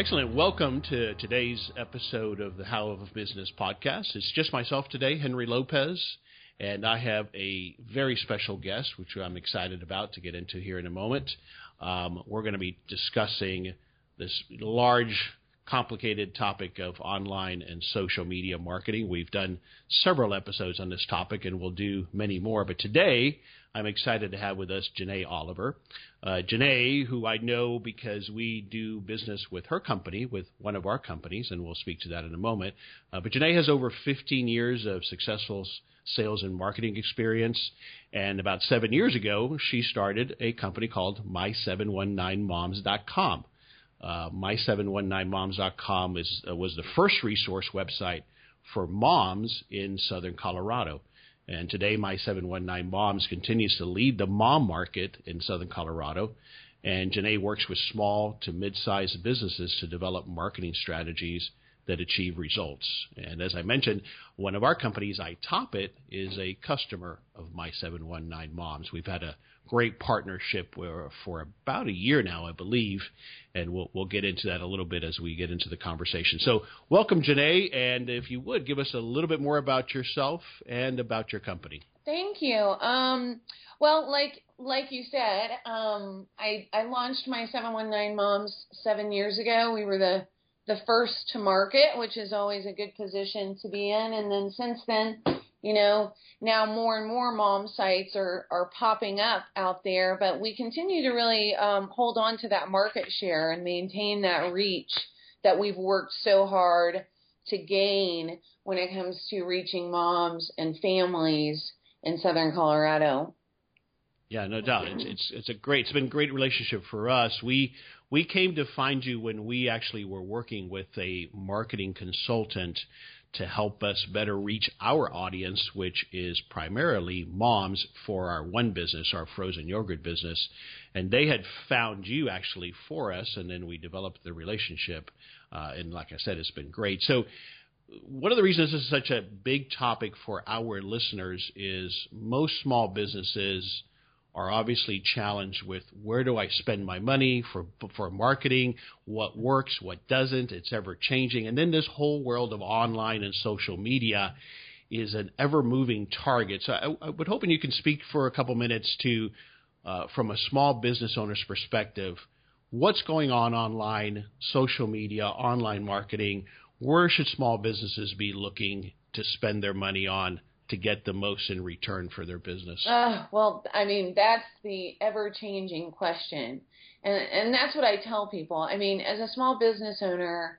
Excellent. Welcome to today's episode of the How of Business podcast. It's just myself today, Henry Lopez, and I have a very special guest, which I'm excited about to get into here in a moment. Um, we're going to be discussing this large, complicated topic of online and social media marketing. We've done several episodes on this topic, and we'll do many more. But today, I'm excited to have with us Janay Oliver. Uh, Janay, who I know because we do business with her company, with one of our companies, and we'll speak to that in a moment. Uh, but Janay has over 15 years of successful sales and marketing experience. And about seven years ago, she started a company called My719Moms.com. Uh, My719Moms.com is, uh, was the first resource website for moms in southern Colorado. And today, My 719 Moms continues to lead the mom market in Southern Colorado. And Janay works with small to mid sized businesses to develop marketing strategies that achieve results. And as I mentioned, one of our companies, iTopit, is a customer of My 719 Moms. We've had a great partnership for about a year now, I believe, and we'll we'll get into that a little bit as we get into the conversation. So, welcome, Janay, and if you would give us a little bit more about yourself and about your company. Thank you. Um, well, like like you said, um, I I launched my 719 Moms seven years ago. We were the the first to market, which is always a good position to be in. And then since then, you know, now more and more mom sites are, are popping up out there, but we continue to really um, hold on to that market share and maintain that reach that we've worked so hard to gain when it comes to reaching moms and families in Southern Colorado. Yeah, no doubt. It's it's it's a great. It's been a great relationship for us. We we came to find you when we actually were working with a marketing consultant to help us better reach our audience, which is primarily moms for our one business, our frozen yogurt business. And they had found you actually for us, and then we developed the relationship. Uh, and like I said, it's been great. So, one of the reasons this is such a big topic for our listeners is most small businesses are obviously challenged with where do I spend my money for for marketing, what works, what doesn't, it's ever changing. And then this whole world of online and social media is an ever moving target. So I, I would hoping you can speak for a couple minutes to uh, from a small business owner's perspective, what's going on online, social media, online marketing, where should small businesses be looking to spend their money on to get the most in return for their business? Uh, well, I mean, that's the ever changing question. And, and that's what I tell people. I mean, as a small business owner,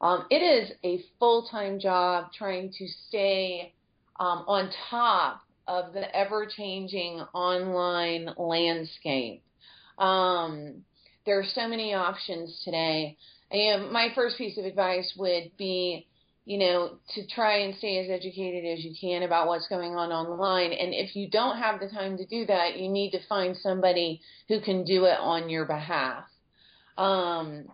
um, it is a full time job trying to stay um, on top of the ever changing online landscape. Um, there are so many options today. And my first piece of advice would be you know, to try and stay as educated as you can about what's going on online. And if you don't have the time to do that, you need to find somebody who can do it on your behalf. Um,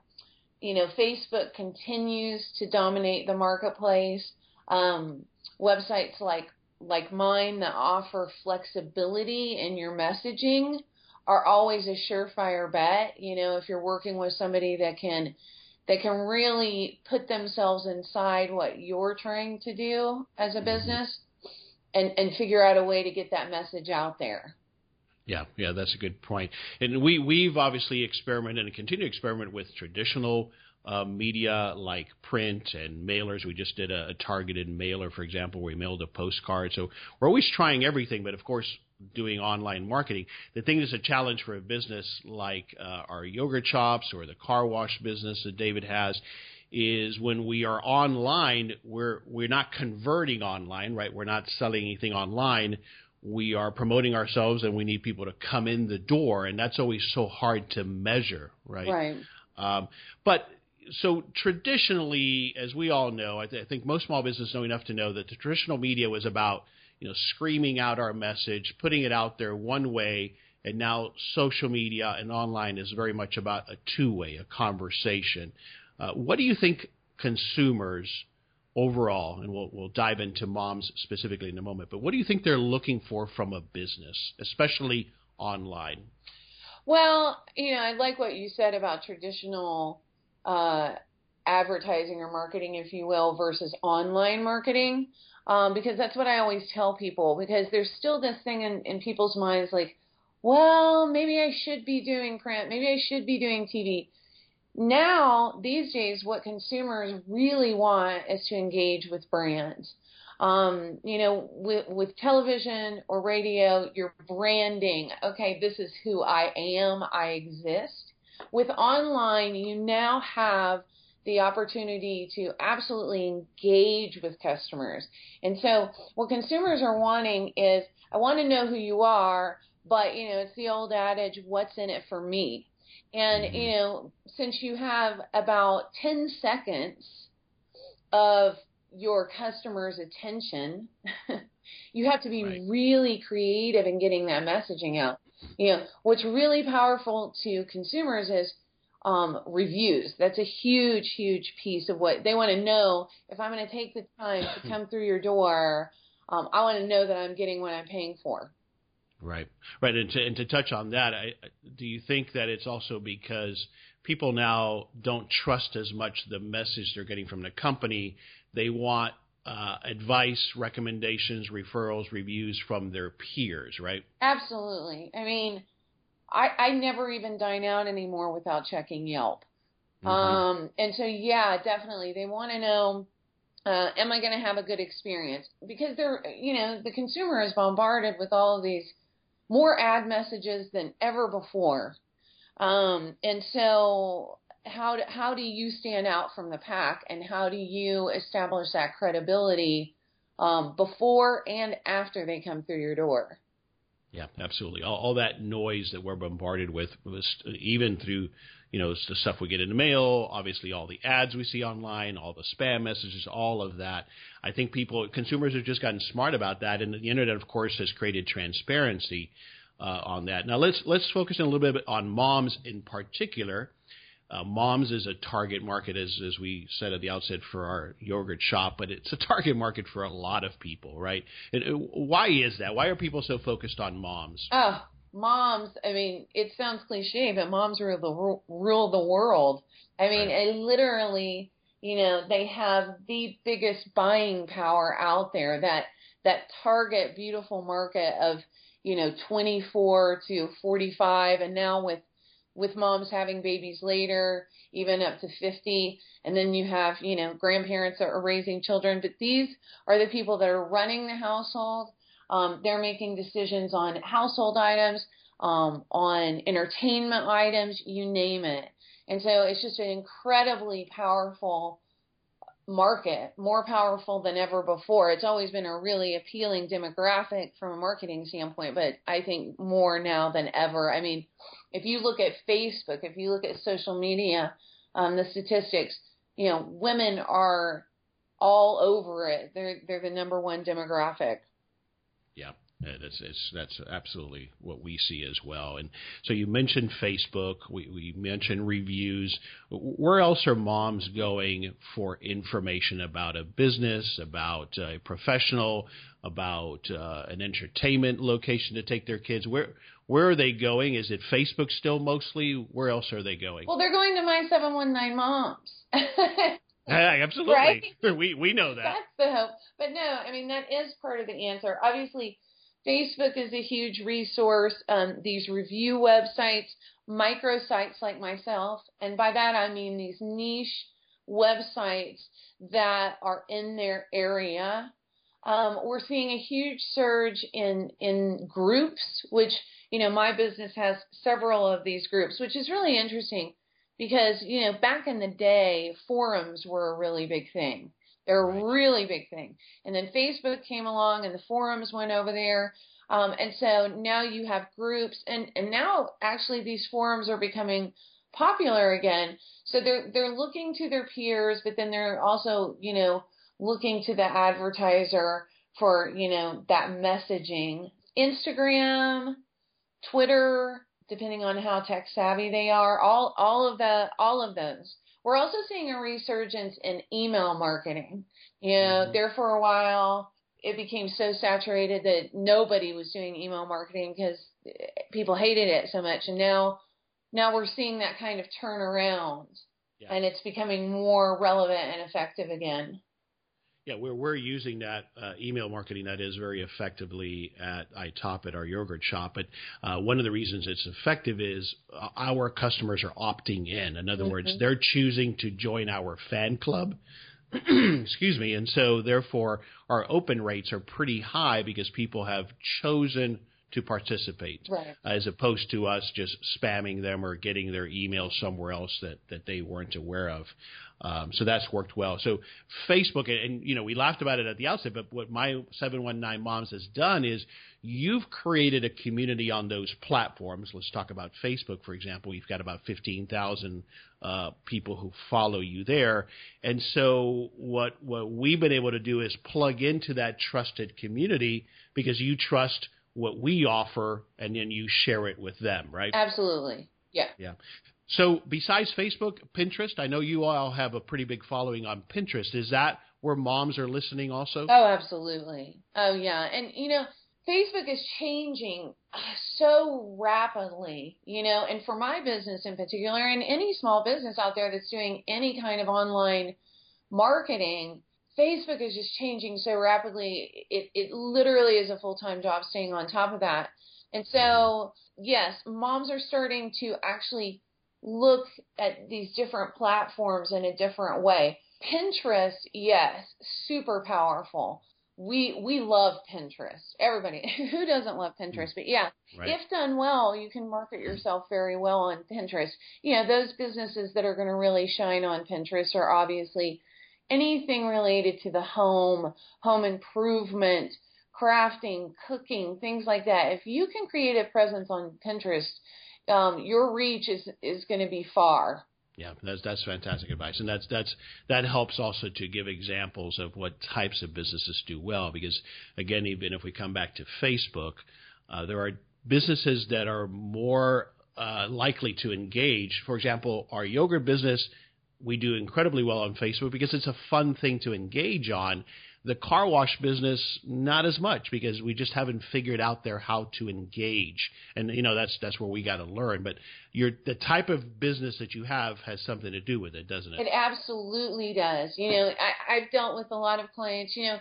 you know, Facebook continues to dominate the marketplace. Um, websites like like mine that offer flexibility in your messaging are always a surefire bet. You know, if you're working with somebody that can that can really put themselves inside what you're trying to do as a mm-hmm. business and, and figure out a way to get that message out there. Yeah, yeah, that's a good point. And we we've obviously experimented and continue to experiment with traditional uh, media like print and mailers. We just did a, a targeted mailer, for example, where we mailed a postcard. So we're always trying everything, but of course, doing online marketing. The thing that's a challenge for a business like uh, our yogurt shops or the car wash business that David has is when we are online, we're we're not converting online, right? We're not selling anything online. we are promoting ourselves and we need people to come in the door, and that's always so hard to measure, right? Right. Um, but so traditionally, as we all know, I, th- I think most small businesses know enough to know that the traditional media was about you know screaming out our message, putting it out there one way, and now social media and online is very much about a two-way, a conversation. Uh, what do you think consumers overall, and we'll, we'll dive into moms specifically in a moment, but what do you think they're looking for from a business, especially online? Well, you know, I like what you said about traditional uh, advertising or marketing, if you will, versus online marketing, um, because that's what I always tell people. Because there's still this thing in, in people's minds, like, well, maybe I should be doing print, maybe I should be doing TV now these days what consumers really want is to engage with brands. Um, you know with, with television or radio you're branding. Okay this is who i am i exist. With online you now have the opportunity to absolutely engage with customers and so what consumers are wanting is i want to know who you are but you know it's the old adage what's in it for me and, mm-hmm. you know, since you have about 10 seconds of your customer's attention, you have to be right. really creative in getting that messaging out. You know, what's really powerful to consumers is um, reviews. That's a huge, huge piece of what they want to know. If I'm going to take the time to come through your door, um, I want to know that I'm getting what I'm paying for. Right, right, and to, and to touch on that, I, do you think that it's also because people now don't trust as much the message they're getting from the company? They want uh, advice, recommendations, referrals, reviews from their peers, right? Absolutely. I mean, I, I never even dine out anymore without checking Yelp. Mm-hmm. Um, and so, yeah, definitely, they want to know. Uh, am I going to have a good experience? Because they're, you know, the consumer is bombarded with all of these more ad messages than ever before. Um, and so how do, how do you stand out from the pack and how do you establish that credibility um, before and after they come through your door? Yeah, absolutely. All, all that noise that we're bombarded with, even through you know the stuff we get in the mail, obviously all the ads we see online, all the spam messages, all of that. I think people, consumers, have just gotten smart about that, and the internet, of course, has created transparency uh, on that. Now let's let's focus in a little bit on moms in particular. Uh, moms is a target market, as as we said at the outset for our yogurt shop, but it's a target market for a lot of people, right? And uh, why is that? Why are people so focused on moms? Oh, moms, I mean, it sounds cliche, but moms rule the rule the world. I mean, right. it literally, you know, they have the biggest buying power out there. That that target beautiful market of, you know, 24 to 45, and now with with moms having babies later, even up to 50, and then you have, you know, grandparents that are raising children. But these are the people that are running the household um, they're making decisions on household items, um, on entertainment items, you name it. And so it's just an incredibly powerful market, more powerful than ever before. It's always been a really appealing demographic from a marketing standpoint, but I think more now than ever. I mean, if you look at Facebook, if you look at social media, um, the statistics, you know, women are all over it. They're they're the number one demographic. That's it's, that's absolutely what we see as well. And so you mentioned Facebook, we, we mentioned reviews. Where else are moms going for information about a business, about a professional, about uh, an entertainment location to take their kids? Where where are they going? Is it Facebook still mostly? Where else are they going? Well, they're going to my seven one nine moms. Yeah, absolutely. Right? We we know that. That's the hope. But no, I mean that is part of the answer. Obviously, Facebook is a huge resource. Um, these review websites, microsites like myself, and by that I mean these niche websites that are in their area. Um, we're seeing a huge surge in in groups, which you know my business has several of these groups, which is really interesting because you know back in the day forums were a really big thing they're a really big thing and then facebook came along and the forums went over there Um, and so now you have groups, and and now actually these forums are becoming popular again. So they're they're looking to their peers, but then they're also you know looking to the advertiser for you know that messaging. Instagram, Twitter, depending on how tech savvy they are, all all of the all of those. We're also seeing a resurgence in email marketing. You know, mm-hmm. there for a while it became so saturated that nobody was doing email marketing because people hated it so much and now now we're seeing that kind of turn around yeah. and it's becoming more relevant and effective again yeah, we're we're using that uh, email marketing that is very effectively at iTop at our yogurt shop. But uh, one of the reasons it's effective is uh, our customers are opting in. In other mm-hmm. words, they're choosing to join our fan club. Excuse me, and so therefore our open rates are pretty high because people have chosen to participate, right. as opposed to us just spamming them or getting their email somewhere else that, that they weren't aware of. Um, so that's worked well. So Facebook, and you know, we laughed about it at the outset, but what my 719 Moms has done is you've created a community on those platforms. Let's talk about Facebook, for example. You've got about 15,000 uh, people who follow you there, and so what what we've been able to do is plug into that trusted community because you trust what we offer and then you share it with them, right? Absolutely. Yeah. Yeah. So besides Facebook, Pinterest, I know you all have a pretty big following on Pinterest. Is that where moms are listening also? Oh, absolutely. Oh, yeah. And, you know, Facebook is changing uh, so rapidly, you know, and for my business in particular, and any small business out there that's doing any kind of online marketing, Facebook is just changing so rapidly. It it literally is a full time job staying on top of that. And so, yes, moms are starting to actually look at these different platforms in a different way. Pinterest, yes, super powerful. We we love Pinterest. Everybody who doesn't love mm. Pinterest, but yeah, right. if done well, you can market yourself very well on Pinterest. You know, those businesses that are going to really shine on Pinterest are obviously anything related to the home, home improvement, crafting, cooking, things like that. If you can create a presence on Pinterest, um, your reach is is going to be far. Yeah, that's that's fantastic advice, and that's that's that helps also to give examples of what types of businesses do well. Because again, even if we come back to Facebook, uh, there are businesses that are more uh, likely to engage. For example, our yogurt business we do incredibly well on Facebook because it's a fun thing to engage on. The car wash business, not as much because we just haven't figured out there how to engage. And you know that's that's where we got to learn. But your the type of business that you have has something to do with it, doesn't it? It absolutely does. You know, I, I've dealt with a lot of clients. You know,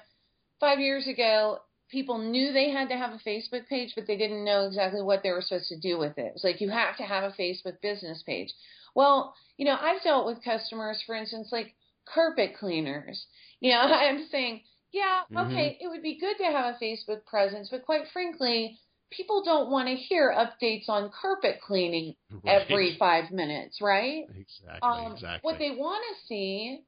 five years ago, people knew they had to have a Facebook page, but they didn't know exactly what they were supposed to do with it. It's like you have to have a Facebook business page. Well, you know, I've dealt with customers, for instance, like carpet cleaners. You know, I'm saying, yeah, mm-hmm. okay, mm-hmm. it would be good to have a Facebook presence, but quite frankly, people don't want to hear updates on carpet cleaning right. every five minutes, right? Exactly. Um, exactly. What they want to see,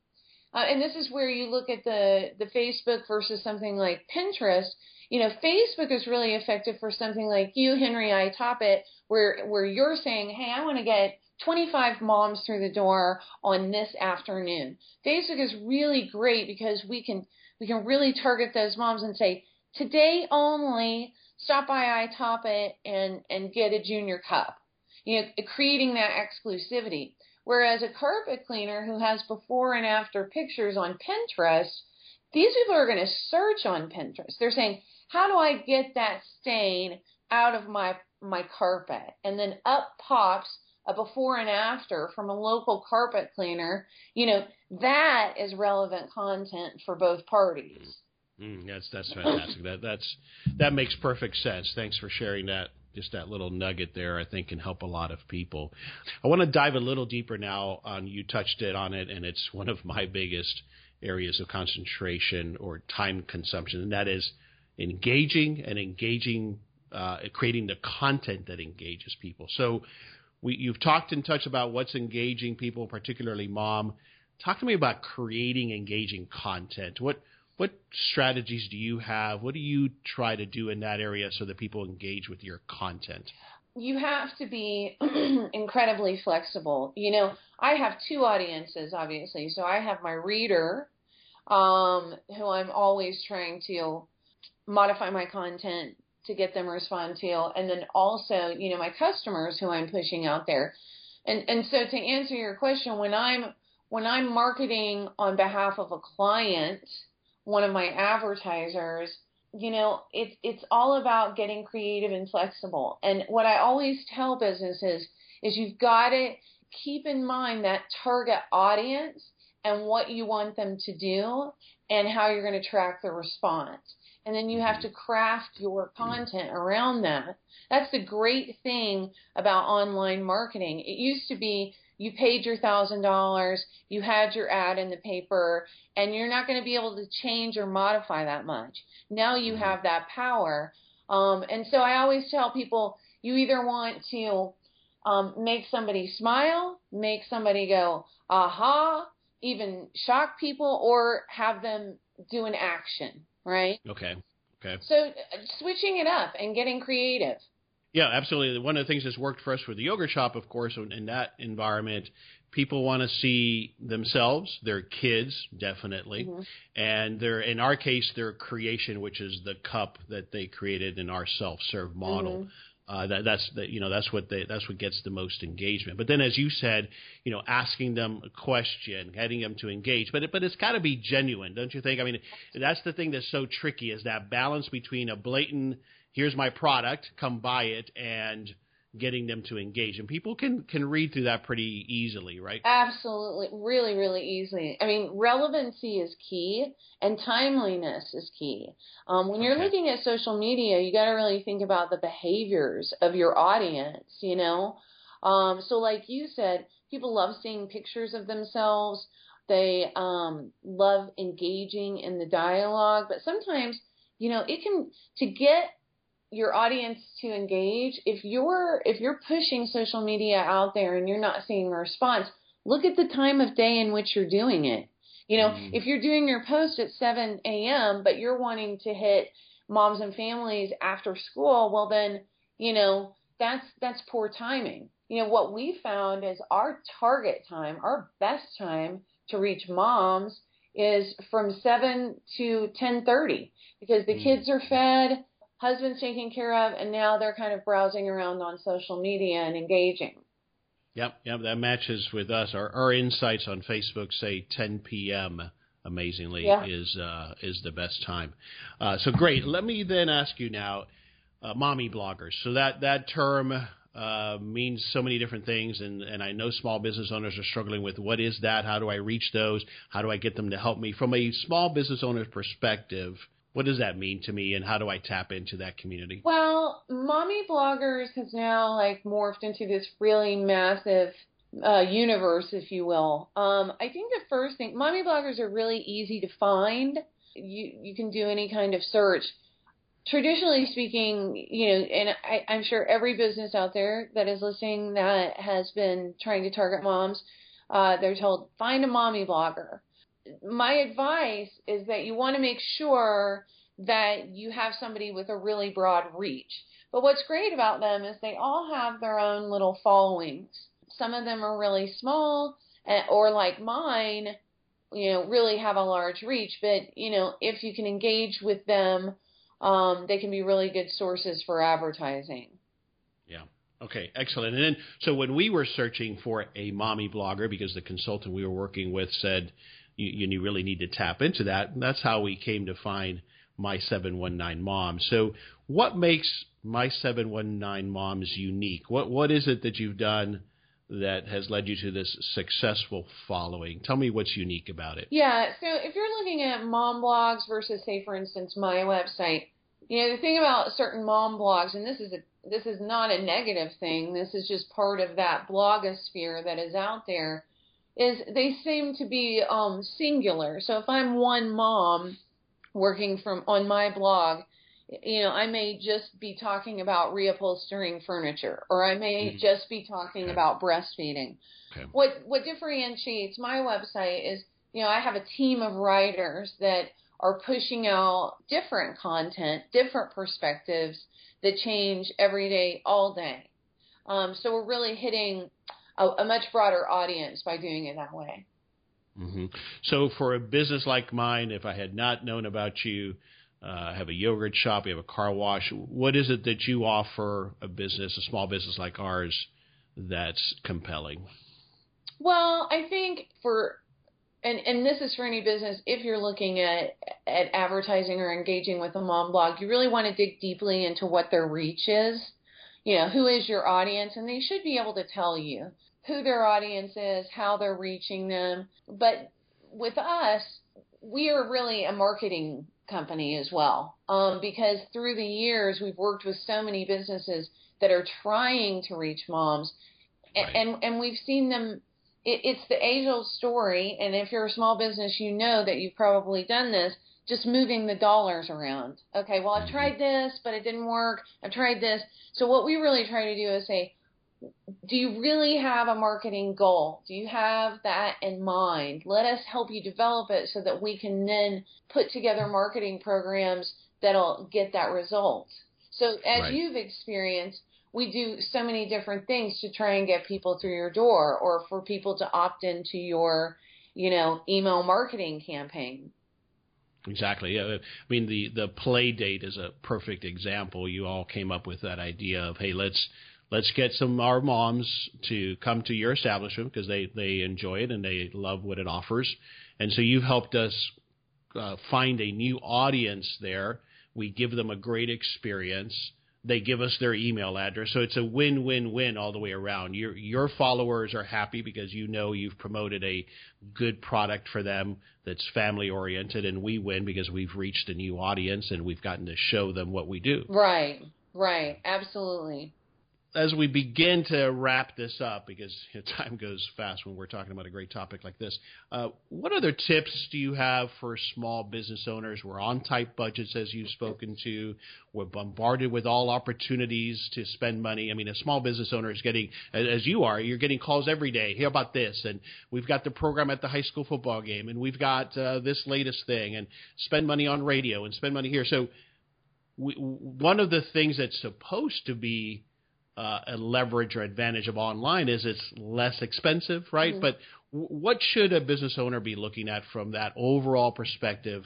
uh, and this is where you look at the the Facebook versus something like Pinterest. You know, Facebook is really effective for something like you, Henry I Top It, where where you're saying, hey, I want to get 25 moms through the door on this afternoon. Facebook is really great because we can we can really target those moms and say, today only, stop by I Top It and and get a junior cup. You know, creating that exclusivity. Whereas a carpet cleaner who has before and after pictures on Pinterest, these people are going to search on Pinterest. They're saying, how do I get that stain out of my my carpet? And then up pops a before and after from a local carpet cleaner, you know, that is relevant content for both parties. Mm, that's that's fantastic. that that's that makes perfect sense. Thanks for sharing that. Just that little nugget there, I think, can help a lot of people. I want to dive a little deeper now on. You touched it on it, and it's one of my biggest areas of concentration or time consumption, and that is engaging and engaging, uh, creating the content that engages people. So we, you've talked and touched about what's engaging people, particularly mom. Talk to me about creating engaging content. What what strategies do you have? What do you try to do in that area so that people engage with your content? You have to be incredibly flexible. You know, I have two audiences, obviously. So I have my reader, um, who I'm always trying to modify my content to get them respond to, and then also, you know, my customers who I'm pushing out there. And and so to answer your question, when I'm when I'm marketing on behalf of a client, one of my advertisers, you know, it's it's all about getting creative and flexible. And what I always tell businesses is you've got to keep in mind that target audience and what you want them to do and how you're going to track the response. And then you have to craft your content around that. That's the great thing about online marketing. It used to be you paid your thousand dollars, you had your ad in the paper, and you're not going to be able to change or modify that much. Now you mm-hmm. have that power. Um, and so I always tell people you either want to um, make somebody smile, make somebody go, aha, even shock people, or have them do an action, right? Okay. Okay. So uh, switching it up and getting creative. Yeah, absolutely. One of the things that's worked for us with the yogurt shop, of course, in that environment, people want to see themselves, their kids, definitely, mm-hmm. and their in our case, their creation, which is the cup that they created in our self-serve model. Mm-hmm. Uh, that, that's that you know that's what they, that's what gets the most engagement. But then, as you said, you know, asking them a question, getting them to engage. But it, but it's got to be genuine, don't you think? I mean, that's the thing that's so tricky is that balance between a blatant here's my product, come buy it, and getting them to engage. And people can can read through that pretty easily, right? Absolutely, really, really easily. I mean, relevancy is key, and timeliness is key. Um, when you're okay. looking at social media, you got to really think about the behaviors of your audience. You know, um, so like you said, people love seeing pictures of themselves. They um, love engaging in the dialogue, but sometimes, you know, it can to get your audience to engage if you're if you're pushing social media out there and you're not seeing a response look at the time of day in which you're doing it you know mm. if you're doing your post at 7 a.m but you're wanting to hit moms and families after school well then you know that's that's poor timing you know what we found is our target time our best time to reach moms is from 7 to 10:30 because the mm. kids are fed husband's taken care of, and now they're kind of browsing around on social media and engaging. Yep, yep, that matches with us. Our, our insights on Facebook say 10 p.m. Amazingly, yeah. is uh, is the best time. Uh, so great. Let me then ask you now, uh, mommy bloggers. So that that term uh, means so many different things, and, and I know small business owners are struggling with what is that? How do I reach those? How do I get them to help me? From a small business owner's perspective, what does that mean to me and how do I tap into that community? Well, mommy bloggers has now like morphed into this really massive uh, universe, if you will. Um, I think the first thing, mommy bloggers are really easy to find. You you can do any kind of search. Traditionally speaking, you know, and I, I'm sure every business out there that is listening that has been trying to target moms, uh, they're told find a mommy blogger my advice is that you want to make sure that you have somebody with a really broad reach. But what's great about them is they all have their own little followings. Some of them are really small, or like mine, you know, really have a large reach. But you know, if you can engage with them, um, they can be really good sources for advertising. Okay, excellent. And then, so when we were searching for a mommy blogger, because the consultant we were working with said, you, you really need to tap into that. That's how we came to find my 719 moms. So, what makes my 719 moms unique? What what is it that you've done that has led you to this successful following? Tell me what's unique about it. Yeah, so if you're looking at mom blogs versus say for instance my website, you know, the thing about certain mom blogs and this is a this is not a negative thing. This is just part of that blogosphere that is out there is they seem to be um, singular. So if I'm one mom working from on my blog, you know, I may just be talking about reupholstering furniture, or I may mm-hmm. just be talking okay. about breastfeeding. Okay. What what differentiates my website is, you know, I have a team of writers that are pushing out different content, different perspectives that change every day, all day. Um, so we're really hitting a, a, much broader audience by doing it that way. Mm-hmm. So for a business like mine, if I had not known about you, uh, have a yogurt shop, you have a car wash. What is it that you offer a business, a small business like ours, that's compelling? Well, I think for and and this is for any business if you're looking at at advertising or engaging with a mom blog, you really want to dig deeply into what their reach is. You know, who is your audience and they should be able to tell you who their audience is, how they're reaching them. But with us, we are really a marketing company as well. Um, because through the years, we've worked with so many businesses that are trying to reach moms, and right. and, and we've seen them. It, it's the age old story, and if you're a small business, you know that you've probably done this. Just moving the dollars around. Okay, well, I've mm-hmm. tried this, but it didn't work. I've tried this. So what we really try to do is say, do you really have a marketing goal? Do you have that in mind? Let us help you develop it so that we can then put together marketing programs that'll get that result. So as right. you've experienced, we do so many different things to try and get people through your door or for people to opt into your, you know, email marketing campaign. Exactly. I mean, the the play date is a perfect example. You all came up with that idea of, hey, let's let's get some our moms to come to your establishment because they they enjoy it and they love what it offers. And so you've helped us uh, find a new audience there. We give them a great experience. They give us their email address, so it's a win-win-win all the way around. Your your followers are happy because you know you've promoted a good product for them that's family oriented, and we win because we've reached a new audience and we've gotten to show them what we do. Right, right, absolutely as we begin to wrap this up, because time goes fast when we're talking about a great topic like this, uh, what other tips do you have for small business owners? We're on tight budgets, as you've spoken to. We're bombarded with all opportunities to spend money. I mean, a small business owner is getting, as you are, you're getting calls every day. Hear about this, and we've got the program at the high school football game, and we've got uh, this latest thing, and spend money on radio, and spend money here. So, we, one of the things that's supposed to be uh, a leverage or advantage of online is it's less expensive, right? Mm-hmm. But w- what should a business owner be looking at from that overall perspective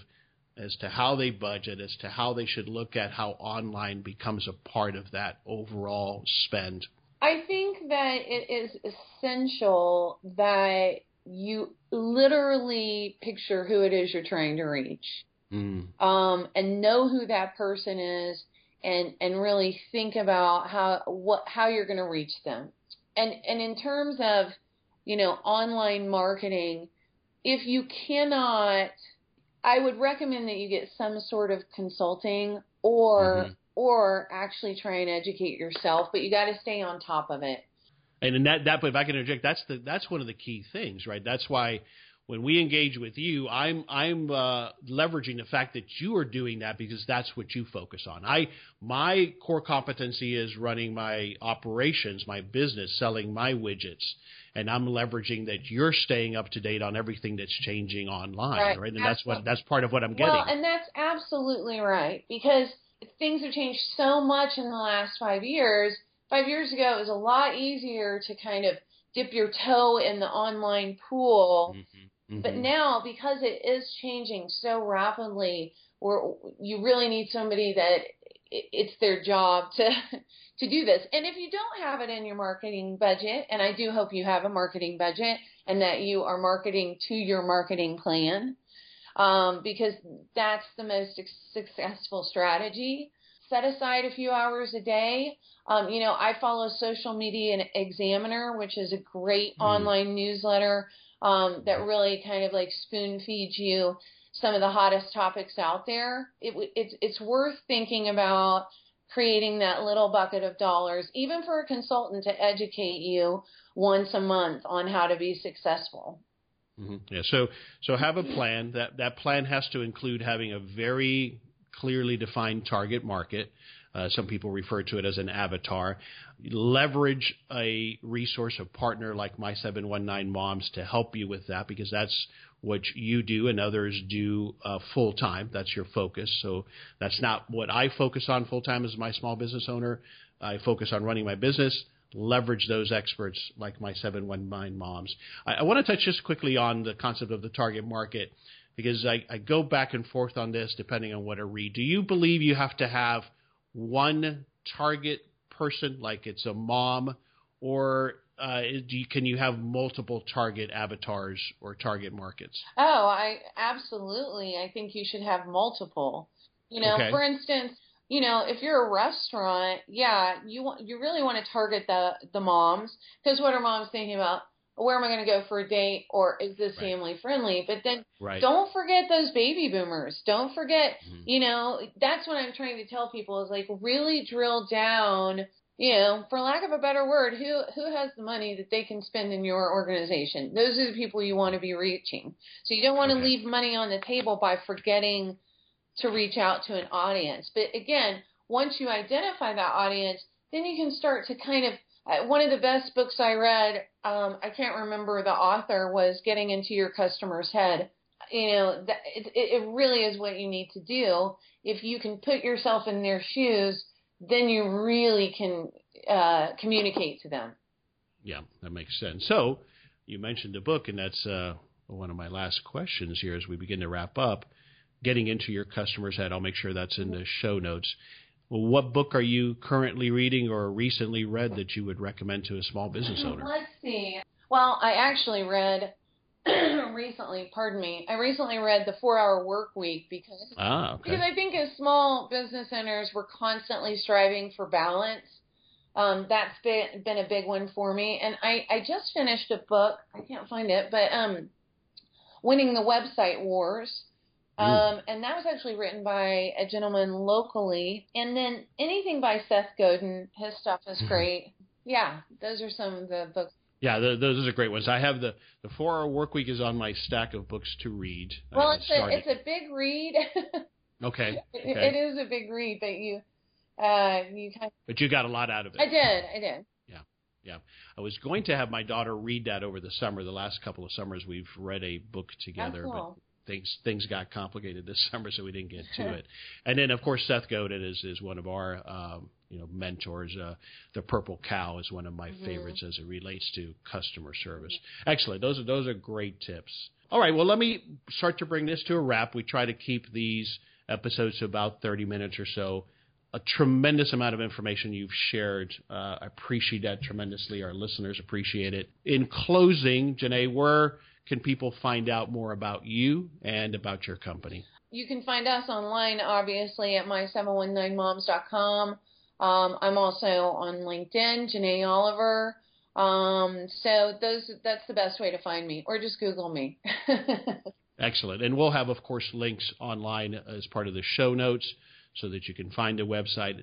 as to how they budget, as to how they should look at how online becomes a part of that overall spend? I think that it is essential that you literally picture who it is you're trying to reach. Mm. Um, and know who that person is and and really think about how what how you're going to reach them. And and in terms of you know online marketing, if you cannot, I would recommend that you get some sort of consulting or mm-hmm. or actually try and educate yourself. But you got to stay on top of it. And in that that, but if I can interject, that's the that's one of the key things, right? That's why when we engage with you, I'm I'm uh, leveraging the fact that you are doing that because that's what you focus on. I my core competency is running my operations, my business, selling my widgets, and I'm leveraging that you're staying up to date on everything that's changing online, right? right? And that's what that's part of what I'm getting. Well, and that's absolutely right because things have changed so much in the last five years. Five years ago, it was a lot easier to kind of dip your toe in the online pool. Mm-hmm Mm-hmm. But now, because it is changing so rapidly, where you really need somebody that it's their job to to do this. And if you don't have it in your marketing budget, and I do hope you have a marketing budget and that you are marketing to your marketing plan, um, because that's the most successful strategy. Set aside a few hours a day. Um, you know, I follow Social Media and Examiner, which is a great mm. online newsletter um, that really kind of like spoon feeds you some of the hottest topics out there. It, it's it's worth thinking about creating that little bucket of dollars, even for a consultant to educate you once a month on how to be successful. Mm-hmm. Yeah. So so have a plan. That that plan has to include having a very clearly defined target market. Uh, some people refer to it as an avatar. Leverage a resource, a partner like My 719 Moms to help you with that because that's what you do and others do uh, full time. That's your focus. So that's not what I focus on full time as my small business owner. I focus on running my business leverage those experts like my 719 moms. I, I want to touch just quickly on the concept of the target market because I, I go back and forth on this depending on what I read. Do you believe you have to have one target person, like it's a mom, or uh, you, can you have multiple target avatars or target markets? Oh, I absolutely. I think you should have multiple. You know, okay. for instance, you know, if you're a restaurant, yeah, you want you really want to target the the moms because what are moms thinking about? Where am I going to go for a date, or is this right. family friendly? But then, right. don't forget those baby boomers. Don't forget, mm-hmm. you know, that's what I'm trying to tell people is like really drill down. You know, for lack of a better word, who who has the money that they can spend in your organization? Those are the people you want to be reaching. So you don't want okay. to leave money on the table by forgetting to reach out to an audience. But again, once you identify that audience, then you can start to kind of. One of the best books I read, um, I can't remember the author, was Getting into Your Customer's Head. You know, that, it, it really is what you need to do. If you can put yourself in their shoes, then you really can uh, communicate to them. Yeah, that makes sense. So, you mentioned a book, and that's uh, one of my last questions here as we begin to wrap up getting into your customer's head. I'll make sure that's in the show notes. Well, what book are you currently reading or recently read that you would recommend to a small business owner? Let's see. Well, I actually read recently, pardon me, I recently read The 4-Hour Work Week because ah, okay. because I think as small business owners we're constantly striving for balance. Um, that's been been a big one for me. And I I just finished a book. I can't find it, but um, Winning the Website Wars um, and that was actually written by a gentleman locally. And then anything by Seth Godin, his stuff is mm-hmm. great. Yeah, those are some of the books. Yeah, the, those are great ones. I have the the Four Hour Work Week is on my stack of books to read. Well, it's a it's a big read. okay. It, it is a big read, but you uh you kind. Of, but you got a lot out of it. I did. I did. Yeah. Yeah. I was going to have my daughter read that over the summer. The last couple of summers we've read a book together, cool things things got complicated this summer, so we didn't get to it. And then, of course, Seth Godin is is one of our um, you know mentors. Uh, the Purple Cow is one of my mm-hmm. favorites as it relates to customer service. Mm-hmm. Excellent. Those are those are great tips. All right. Well, let me start to bring this to a wrap. We try to keep these episodes to about 30 minutes or so. A tremendous amount of information you've shared. Uh, I appreciate that tremendously. Our listeners appreciate it. In closing, Janay, where can people find out more about you and about your company? You can find us online, obviously, at my719moms.com. Um, I'm also on LinkedIn, Janay Oliver. Um, so those that's the best way to find me, or just Google me. Excellent, and we'll have, of course, links online as part of the show notes so that you can find the website.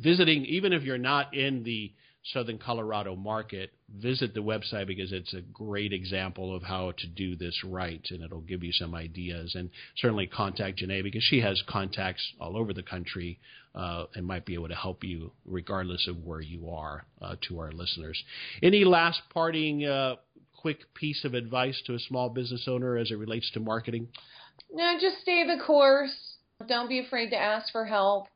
Visiting, even if you're not in the Southern Colorado market, visit the website because it's a great example of how to do this right, and it'll give you some ideas. And certainly contact Janay because she has contacts all over the country uh, and might be able to help you regardless of where you are uh, to our listeners. Any last parting uh, quick piece of advice to a small business owner as it relates to marketing? No, just stay the course. Don't be afraid to ask for help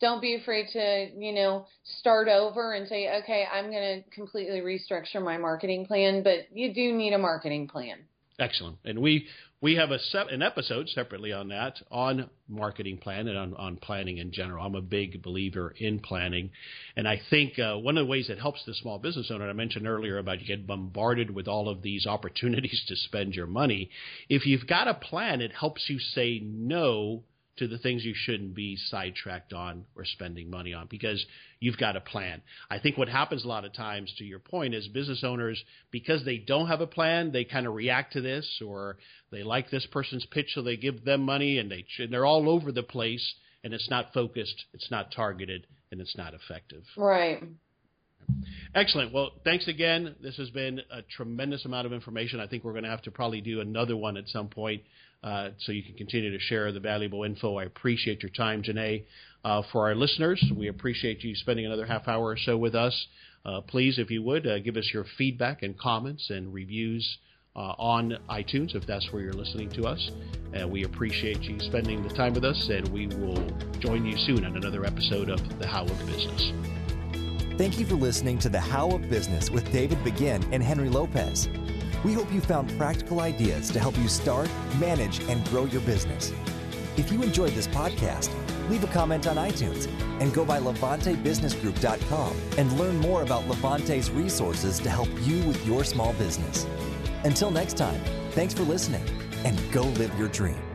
don't be afraid to, you know, start over and say, okay, I'm going to completely restructure my marketing plan, but you do need a marketing plan. Excellent. And we we have a an episode separately on that on marketing plan and on, on planning in general. I'm a big believer in planning, and I think uh, one of the ways it helps the small business owner I mentioned earlier about you get bombarded with all of these opportunities to spend your money. If you've got a plan, it helps you say no to the things you shouldn't be sidetracked on or spending money on because you've got a plan. I think what happens a lot of times, to your point, is business owners, because they don't have a plan, they kind of react to this or they like this person's pitch, so they give them money and, they, and they're all over the place and it's not focused, it's not targeted, and it's not effective. Right. Excellent. Well, thanks again. This has been a tremendous amount of information. I think we're going to have to probably do another one at some point uh, so you can continue to share the valuable info. I appreciate your time, Janay. Uh, for our listeners, we appreciate you spending another half hour or so with us. Uh, please, if you would, uh, give us your feedback and comments and reviews uh, on iTunes if that's where you're listening to us. And we appreciate you spending the time with us, and we will join you soon on another episode of The How of Business. Thank you for listening to The How of Business with David Begin and Henry Lopez. We hope you found practical ideas to help you start, manage, and grow your business. If you enjoyed this podcast, leave a comment on iTunes and go by LevanteBusinessGroup.com and learn more about Levante's resources to help you with your small business. Until next time, thanks for listening and go live your dream.